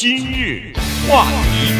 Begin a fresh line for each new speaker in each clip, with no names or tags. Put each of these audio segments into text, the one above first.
今日话题，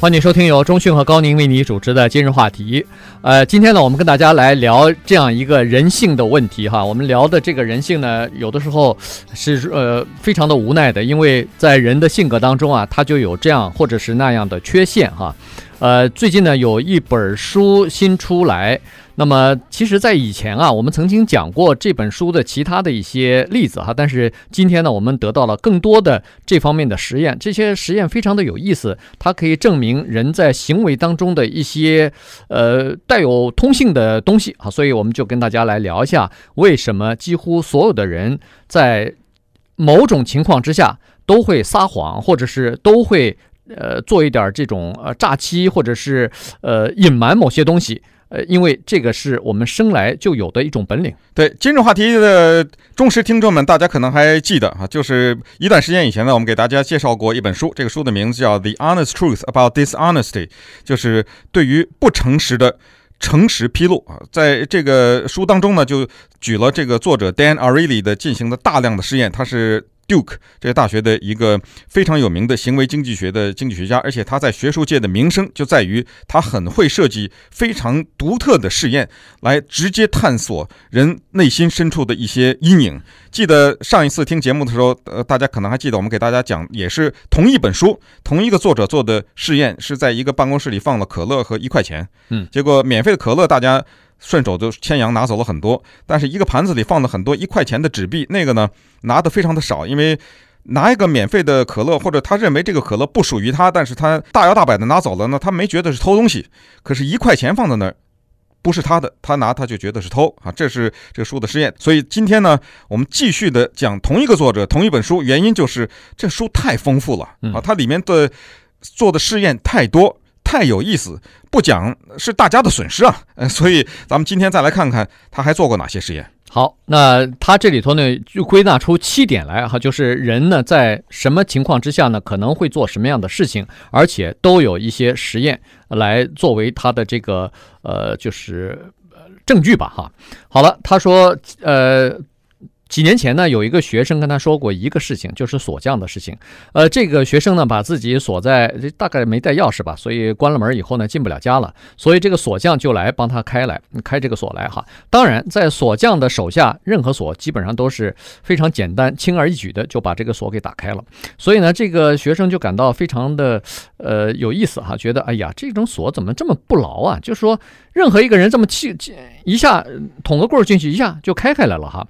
欢迎收听由中讯和高宁为你主持的今日话题。呃，今天呢，我们跟大家来聊这样一个人性的问题哈。我们聊的这个人性呢，有的时候是呃非常的无奈的，因为在人的性格当中啊，他就有这样或者是那样的缺陷哈。呃，最近呢，有一本书新出来。那么，其实，在以前啊，我们曾经讲过这本书的其他的一些例子哈。但是今天呢，我们得到了更多的这方面的实验，这些实验非常的有意思，它可以证明人在行为当中的一些呃带有通性的东西啊。所以，我们就跟大家来聊一下，为什么几乎所有的人在某种情况之下都会撒谎，或者是都会呃做一点这种呃诈欺，或者是呃隐瞒某些东西。呃，因为这个是我们生来就有的一种本领。
对，今日话题的忠实听众们，大家可能还记得啊，就是一段时间以前呢，我们给大家介绍过一本书，这个书的名字叫《The Honest Truth About Dishonesty》，就是对于不诚实的诚实披露啊。在这个书当中呢，就举了这个作者 Dan Ariely 的进行的大量的实验，他是。Duke 这个大学的一个非常有名的行为经济学的经济学家，而且他在学术界的名声就在于他很会设计非常独特的试验，来直接探索人内心深处的一些阴影。记得上一次听节目的时候，呃，大家可能还记得我们给大家讲，也是同一本书，同一个作者做的试验，是在一个办公室里放了可乐和一块钱，嗯，结果免费的可乐大家。顺手就牵羊拿走了很多，但是一个盘子里放了很多一块钱的纸币，那个呢拿的非常的少，因为拿一个免费的可乐，或者他认为这个可乐不属于他，但是他大摇大摆的拿走了呢，他没觉得是偷东西，可是，一块钱放在那儿不是他的，他拿他就觉得是偷啊，这是这个书的实验。所以今天呢，我们继续的讲同一个作者同一本书，原因就是这书太丰富了啊，它里面的做的试验太多。太有意思，不讲是大家的损失啊！呃，所以咱们今天再来看看他还做过哪些实验。
好，那他这里头呢就归纳出七点来哈，就是人呢在什么情况之下呢可能会做什么样的事情，而且都有一些实验来作为他的这个呃就是证据吧哈。好了，他说呃。几年前呢，有一个学生跟他说过一个事情，就是锁匠的事情。呃，这个学生呢，把自己锁在，大概没带钥匙吧，所以关了门以后呢，进不了家了。所以这个锁匠就来帮他开来，开这个锁来哈。当然，在锁匠的手下，任何锁基本上都是非常简单、轻而易举的就把这个锁给打开了。所以呢，这个学生就感到非常的呃有意思哈，觉得哎呀，这种锁怎么这么不牢啊？就是说，任何一个人这么气一下捅个棍进去，一下就开开来了哈。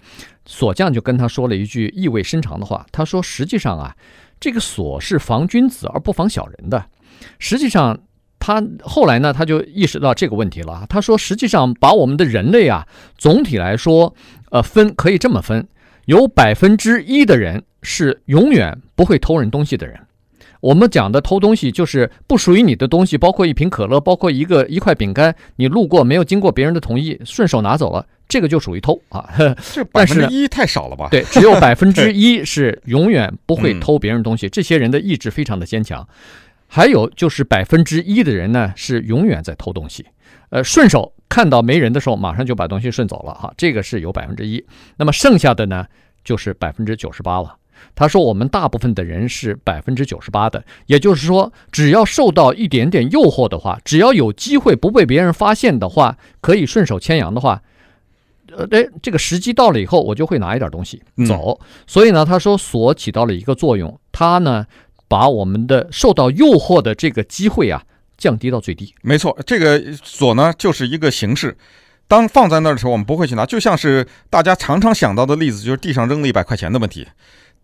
锁匠就跟他说了一句意味深长的话，他说：“实际上啊，这个锁是防君子而不防小人的。实际上，他后来呢，他就意识到这个问题了。他说，实际上把我们的人类啊，总体来说，呃，分可以这么分：有百分之一的人是永远不会偷人东西的人。我们讲的偷东西，就是不属于你的东西，包括一瓶可乐，包括一个一块饼干，你路过没有经过别人的同意，顺手拿走了。”这个就属于偷啊，
这百分之一太少了吧？
对，只有 百分之一是永远不会偷别人东西。这些人的意志非常的坚强。还有就是百分之一的人呢，是永远在偷东西。呃，顺手看到没人的时候，马上就把东西顺走了哈。这个是有百分之一。那么剩下的呢，就是百分之九十八了。他说，我们大部分的人是百分之九十八的，也就是说，只要受到一点点诱惑的话，只要有机会不被别人发现的话，可以顺手牵羊的话。呃，哎，这个时机到了以后，我就会拿一点东西走。嗯、所以呢，他说锁起到了一个作用，它呢把我们的受到诱惑的这个机会啊降低到最低。
没错，这个锁呢就是一个形式。当放在那儿的时候，我们不会去拿，就像是大家常常想到的例子，就是地上扔了一百块钱的问题。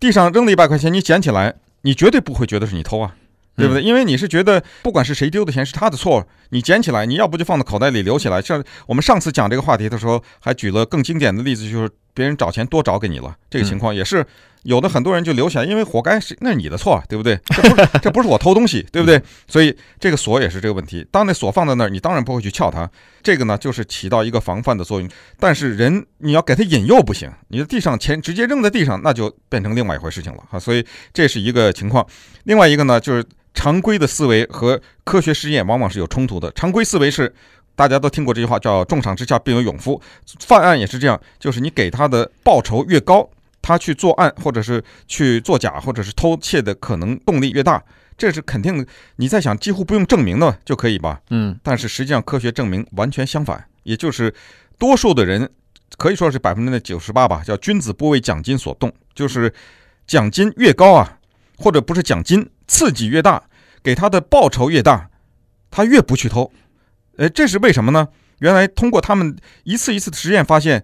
地上扔了一百块钱，你捡起来，你绝对不会觉得是你偷啊。对不对？因为你是觉得不管是谁丢的钱是他的错，你捡起来，你要不就放到口袋里留起来。像我们上次讲这个话题的时候，还举了更经典的例子，就是别人找钱多找给你了，这个情况也是。有的很多人就留下来，因为活该是那是你的错，对不对？这不是这不是我偷东西，对不对？所以这个锁也是这个问题。当那锁放在那儿，你当然不会去撬它。这个呢，就是起到一个防范的作用。但是人你要给他引诱不行，你的地上钱直接扔在地上，那就变成另外一回事情了哈。所以这是一个情况。另外一个呢，就是常规的思维和科学实验往往是有冲突的。常规思维是大家都听过这句话，叫“重赏之下必有勇夫”。犯案也是这样，就是你给他的报酬越高。他去作案或者是去作假或者是偷窃的可能动力越大，这是肯定的。你在想几乎不用证明的就可以吧？
嗯，
但是实际上科学证明完全相反，也就是多数的人可以说是百分之九十八吧，叫君子不为奖金所动，就是奖金越高啊，或者不是奖金刺激越大，给他的报酬越大，他越不去偷。呃，这是为什么呢？原来通过他们一次一次的实验发现，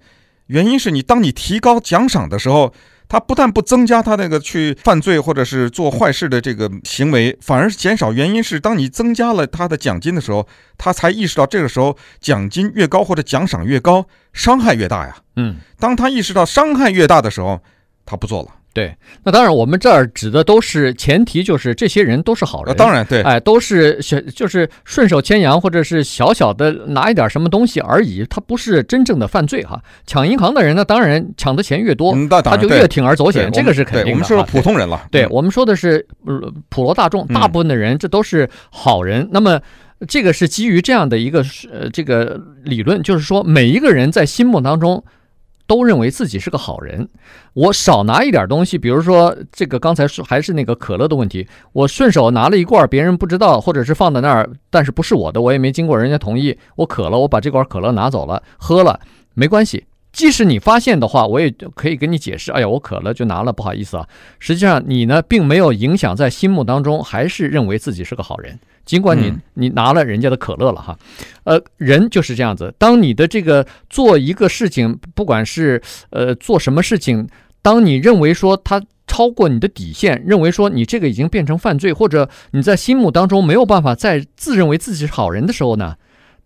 原因是你当你提高奖赏的时候，他不但不增加他那个去犯罪或者是做坏事的这个行为，反而是减少。原因是当你增加了他的奖金的时候，他才意识到这个时候奖金越高或者奖赏越高，伤害越大呀。
嗯，
当他意识到伤害越大的时候，他不做了。
对，那当然，我们这儿指的都是前提，就是这些人都是好人。
当然，对，
哎，都是小，就是顺手牵羊，或者是小小的拿一点什么东西而已，他不是真正的犯罪哈。抢银行的人呢，当然抢的钱越多，他就越铤而走险，这个是肯定的。
我们说普通人了，
对我们说的是普罗大众，大部分的人这都是好人。那么这个是基于这样的一个呃这个理论，就是说每一个人在心目当中。都认为自己是个好人，我少拿一点东西，比如说这个刚才说还是那个可乐的问题，我顺手拿了一罐，别人不知道，或者是放在那儿，但是不是我的，我也没经过人家同意，我渴了，我把这罐可乐拿走了，喝了，没关系。即使你发现的话，我也可以跟你解释。哎呀，我渴了就拿了，不好意思啊。实际上你呢，并没有影响，在心目当中还是认为自己是个好人，尽管你你拿了人家的可乐了哈。呃，人就是这样子。当你的这个做一个事情，不管是呃做什么事情，当你认为说他超过你的底线，认为说你这个已经变成犯罪，或者你在心目当中没有办法再自认为自己是好人的时候呢，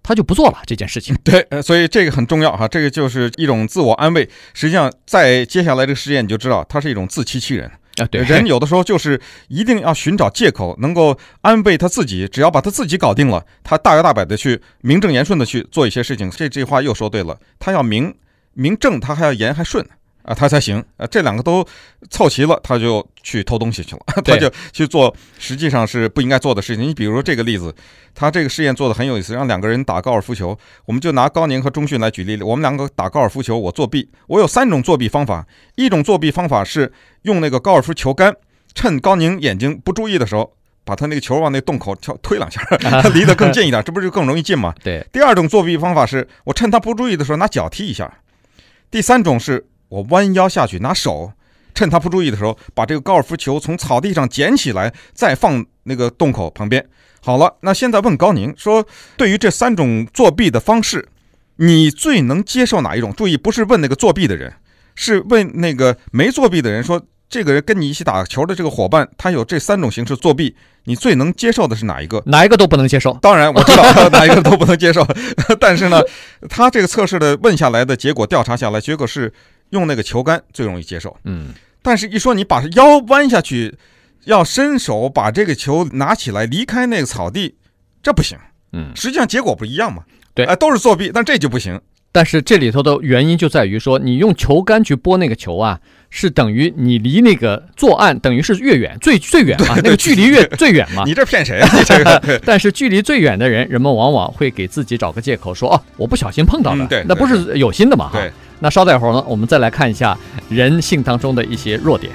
他就不做了这件事情。
对，所以这个很重要哈，这个就是一种自我安慰。实际上，在接下来这个实验，你就知道他是一种自欺欺人
啊。对，
人有的时候就是一定要寻找借口，能够安慰他自己。只要把他自己搞定了，他大摇大摆的去名正言顺的去做一些事情。这这句话又说对了，他要名名正，他还要言还顺。啊，他才行啊！这两个都凑齐了，他就去偷东西去了，他就去做实际上是不应该做的事情。你比如说这个例子，他这个实验做的很有意思，让两个人打高尔夫球。我们就拿高宁和钟迅来举例，我们两个打高尔夫球，我作弊，我有三种作弊方法。一种作弊方法是用那个高尔夫球杆，趁高宁眼睛不注意的时候，把他那个球往那洞口敲推两下，他离得更近 一点，这不是就更容易进吗？
对。
第二种作弊方法是我趁他不注意的时候拿脚踢一下。第三种是。我弯腰下去，拿手趁他不注意的时候，把这个高尔夫球从草地上捡起来，再放那个洞口旁边。好了，那现在问高宁说，对于这三种作弊的方式，你最能接受哪一种？注意，不是问那个作弊的人，是问那个没作弊的人说。这个人跟你一起打球的这个伙伴，他有这三种形式作弊，你最能接受的是哪一个？
哪一个都不能接受。
当然我知道哪一个都不能接受，但是呢，他这个测试的问下来的结果，调查下来结果是用那个球杆最容易接受。
嗯，
但是一说你把腰弯下去，要伸手把这个球拿起来离开那个草地，这不行。
嗯，
实际上结果不一样嘛。
对，
哎，都是作弊，但这就不行。
但是这里头的原因就在于说，你用球杆去拨那个球啊。是等于你离那个作案等于是越远，最最远嘛，那个距离越最远嘛。
你这骗谁啊？这个。
但是距离最远的人，人们往往会给自己找个借口说：“哦，我不小心碰到的。”
对，
那不是有心的嘛？
对。
那稍待会儿呢，我们再来看一下人性当中的一些弱
点。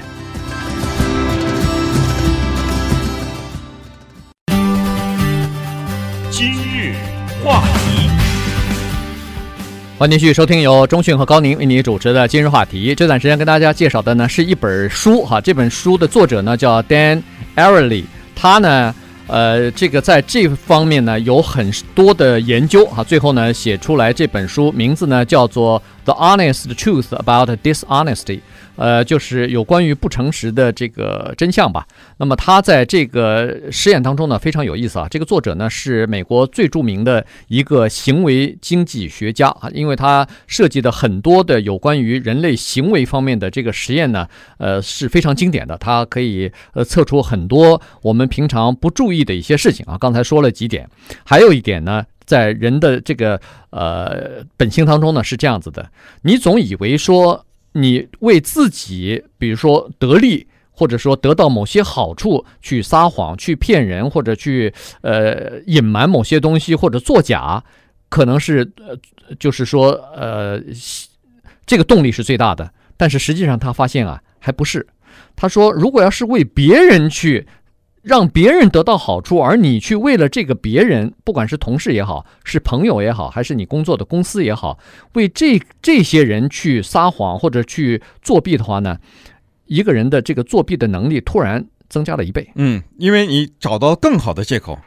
欢迎继续收听由中讯和高宁为你主持的今日话题。这段时间跟大家介绍的呢是一本书哈，这本书的作者呢叫 Dan Ariely，他呢呃这个在这方面呢有很多的研究哈，最后呢写出来这本书名字呢叫做 The Honest Truth About Dishonesty。呃，就是有关于不诚实的这个真相吧。那么他在这个实验当中呢，非常有意思啊。这个作者呢是美国最著名的一个行为经济学家啊，因为他设计的很多的有关于人类行为方面的这个实验呢，呃是非常经典的。他可以呃测出很多我们平常不注意的一些事情啊。刚才说了几点，还有一点呢，在人的这个呃本性当中呢是这样子的，你总以为说。你为自己，比如说得利，或者说得到某些好处，去撒谎、去骗人，或者去呃隐瞒某些东西，或者作假，可能是呃，就是说呃，这个动力是最大的。但是实际上他发现啊，还不是。他说，如果要是为别人去让别人得到好处，而你去为了这个别人，不管是同事也好，是朋友也好，还是你工作的公司也好，为这这些人去撒谎或者去作弊的话呢，一个人的这个作弊的能力突然增加了一倍。
嗯，因为你找到更好的借口。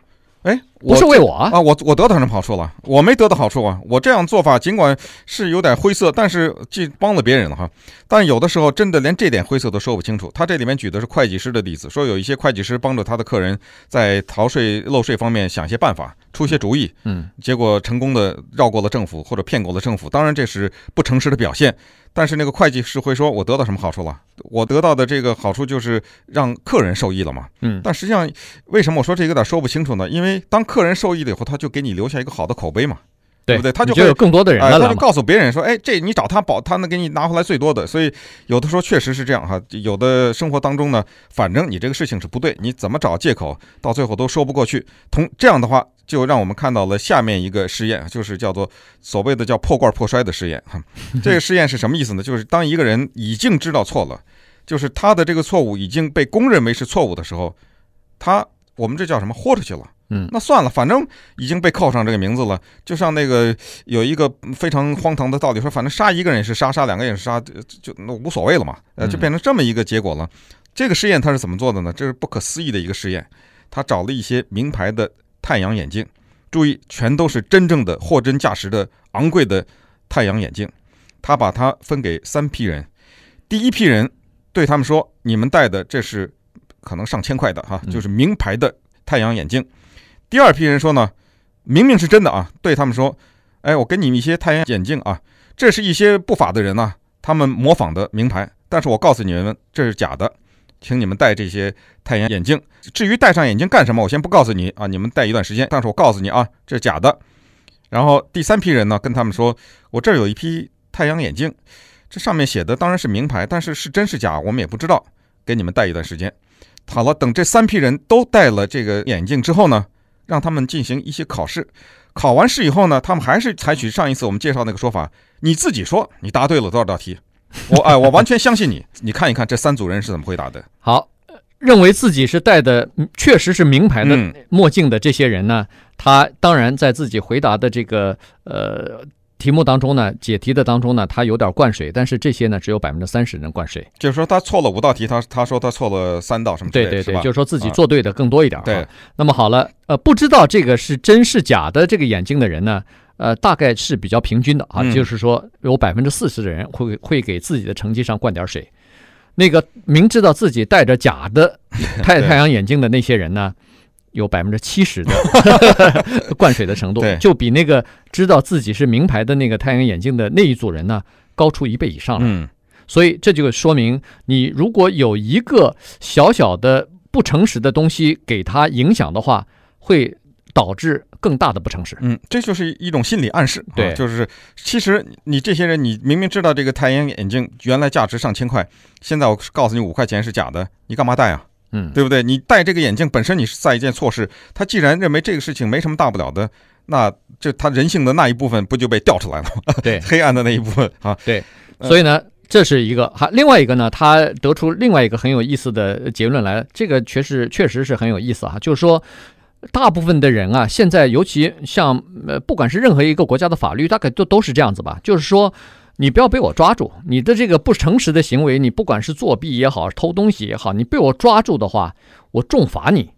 哎，
不是为我啊！
啊，我我得到什么好处了？我没得到好处啊！我这样做法尽管是有点灰色，但是既帮了别人了哈。但有的时候真的连这点灰色都说不清楚。他这里面举的是会计师的例子，说有一些会计师帮助他的客人在逃税漏税方面想些办法，出些主意，
嗯，
结果成功的绕过了政府或者骗过了政府。当然这是不诚实的表现。但是那个会计师会说：“我得到什么好处了？我得到的这个好处就是让客人受益了嘛。”
嗯，
但实际上，为什么我说这个有点说不清楚呢？因为当客人受益了以后，他就给你留下一个好的口碑嘛，对，对不对？他就会
就有更多的人了，
哎，他就告诉别人说：“哎，这你找他保，他能给你拿回来最多的。”所以有的时候确实是这样哈。有的生活当中呢，反正你这个事情是不对，你怎么找借口，到最后都说不过去。同这样的话。就让我们看到了下面一个试验，就是叫做所谓的叫破罐破摔的试验。哈，这个试验是什么意思呢？就是当一个人已经知道错了，就是他的这个错误已经被公认为是错误的时候，他我们这叫什么？豁出去了。
嗯，
那算了，反正已经被扣上这个名字了。就像那个有一个非常荒唐的道理，说反正杀一个人也是杀，杀两个人也是杀，就那无所谓了嘛。呃，就变成这么一个结果了。这个试验他是怎么做的呢？这是不可思议的一个试验。他找了一些名牌的。太阳眼镜，注意，全都是真正的货真价实的昂贵的太阳眼镜。他把它分给三批人，第一批人对他们说：“你们戴的这是可能上千块的哈，就是名牌的太阳眼镜。”第二批人说呢，明明是真的啊，对他们说：“哎，我给你们一些太阳眼镜啊，这是一些不法的人呐，他们模仿的名牌，但是我告诉你们，这是假的。”请你们戴这些太阳眼镜。至于戴上眼镜干什么，我先不告诉你啊。你们戴一段时间，但是我告诉你啊，这是假的。然后第三批人呢，跟他们说，我这儿有一批太阳眼镜，这上面写的当然是名牌，但是是真是假，我们也不知道。给你们戴一段时间。好了，等这三批人都戴了这个眼镜之后呢，让他们进行一些考试。考完试以后呢，他们还是采取上一次我们介绍那个说法，你自己说你答对了多少道题。我哎，我完全相信你。你看一看这三组人是怎么回答的。
好，认为自己是戴的确实是名牌的墨镜的这些人呢，他当然在自己回答的这个呃题目当中呢，解题的当中呢，他有点灌水。但是这些呢，只有百分之三十人灌水。
就是说他错了五道题，他他说他错了三道什么之类的。
对对对，
是
就是说自己做对的更多一点。
对。
那么好了，呃，不知道这个是真是假的这个眼镜的人呢？呃，大概是比较平均的啊，就是说有百分之四十的人会会给自己的成绩上灌点水，那个明知道自己戴着假的太太阳眼镜的那些人呢，有百分之七十的 灌水的程度，就比那个知道自己是名牌的那个太阳眼镜的那一组人呢高出一倍以上了。所以这就说明，你如果有一个小小的不诚实的东西给他影响的话，会导致更大的不诚实，
嗯，这就是一种心理暗示，
对，
就是其实你这些人，你明明知道这个太阳眼镜原来价值上千块，现在我告诉你五块钱是假的，你干嘛戴啊？
嗯，
对不对？你戴这个眼镜本身你是在一件错事，他既然认为这个事情没什么大不了的，那这他人性的那一部分不就被调出来了吗？
对，
黑暗的那一部分啊，
对，所以呢，这是一个，还另外一个呢，他得出另外一个很有意思的结论来，这个确实确实是很有意思啊，就是说。大部分的人啊，现在尤其像呃，不管是任何一个国家的法律，大概都都是这样子吧。就是说，你不要被我抓住，你的这个不诚实的行为，你不管是作弊也好，偷东西也好，你被我抓住的话，我重罚你。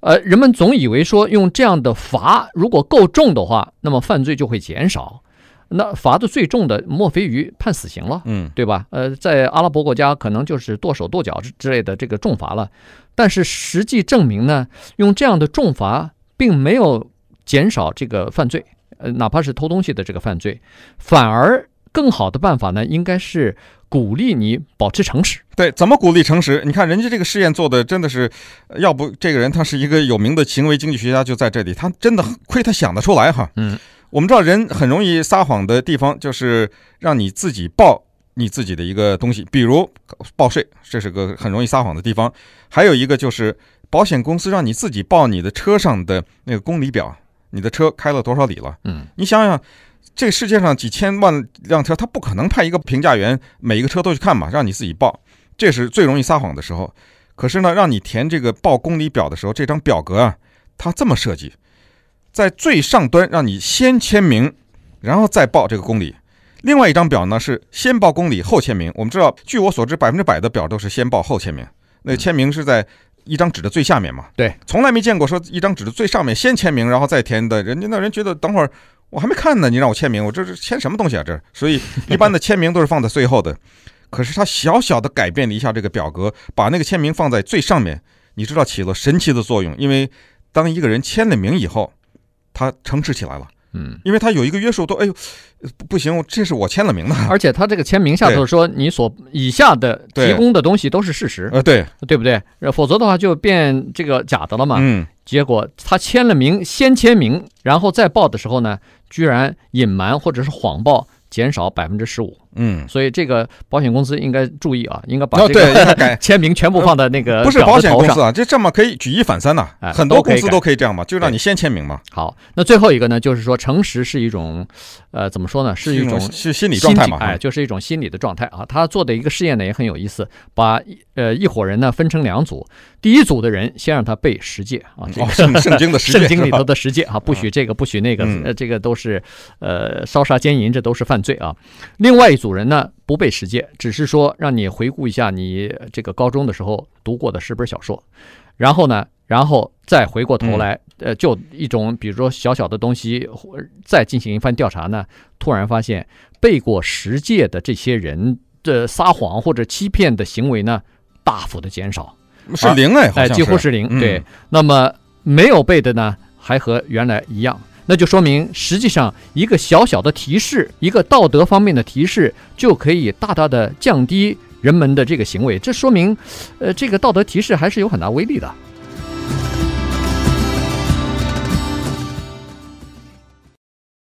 呃，人们总以为说用这样的罚，如果够重的话，那么犯罪就会减少。那罚的最重的，莫非于判死刑了，
嗯，
对吧？呃，在阿拉伯国家，可能就是剁手剁脚之之类的这个重罚了。但是实际证明呢，用这样的重罚并没有减少这个犯罪，呃，哪怕是偷东西的这个犯罪，反而更好的办法呢，应该是鼓励你保持诚实。
对，怎么鼓励诚实？你看人家这个试验做的真的是，要不这个人他是一个有名的行为经济学家，就在这里，他真的亏他想得出来哈。
嗯。
我们知道人很容易撒谎的地方，就是让你自己报你自己的一个东西，比如报税，这是个很容易撒谎的地方。还有一个就是保险公司让你自己报你的车上的那个公里表，你的车开了多少里了？
嗯，
你想想，这世界上几千万辆车，他不可能派一个评价员每一个车都去看嘛，让你自己报，这是最容易撒谎的时候。可是呢，让你填这个报公里表的时候，这张表格啊，它这么设计，在最上端让你先签名，然后再报这个公里。另外一张表呢是先报公里后签名。我们知道，据我所知，百分之百的表都是先报后签名。那签名是在一张纸的最下面嘛？
对，
从来没见过说一张纸的最上面先签名，然后再填的。人家那人觉得，等会儿我还没看呢，你让我签名，我这是签什么东西啊？这所以一般的签名都是放在最后的。可是他小小的改变了一下这个表格，把那个签名放在最上面，你知道起了神奇的作用。因为当一个人签了名以后，他诚实起来了。
嗯，
因为他有一个约束，都哎呦，不行，这是我签了名的。
而且他这个签名下头说，你所以下的提供的东西都是事实，
呃，对，
对不对？否则的话就变这个假的了嘛。
嗯，
结果他签了名，先签名，然后再报的时候呢，居然隐瞒或者是谎报。减少百分之十五，
嗯，
所以这个保险公司应该注意啊，应该把这个 签名全部放在那个
不是保险公司啊，这这么可以举一反三呐，很多公司都可以这样嘛，就让你先签名嘛。
好，那最后一个呢，就是说诚实是一种，呃，怎么说呢？是一种
是心理状态嘛，
哎，就是一种心理的状态啊。他做的一个试验呢也很有意思，把呃一伙人呢分成两组，第一组的人先让他背十诫啊，这个
圣经的十诫，
圣经里头的十诫啊，不许这个，不许那个，呃，这个都是呃烧杀奸淫，这都是犯罪啊。另外一组人呢，不背十诫，只是说让你回顾一下你这个高中的时候读过的十本小说，然后呢，然后再回过头来，呃，就一种比如说小小的东西，再进行一番调查呢，突然发现背过十诫的这些人的撒谎或者欺骗的行为呢，大幅的减少，
是零哎，
哎，几乎是零。对，那么没有背的呢，还和原来一样。那就说明，实际上一个小小的提示，一个道德方面的提示，就可以大大的降低人们的这个行为。这说明，呃，这个道德提示还是有很大威力的。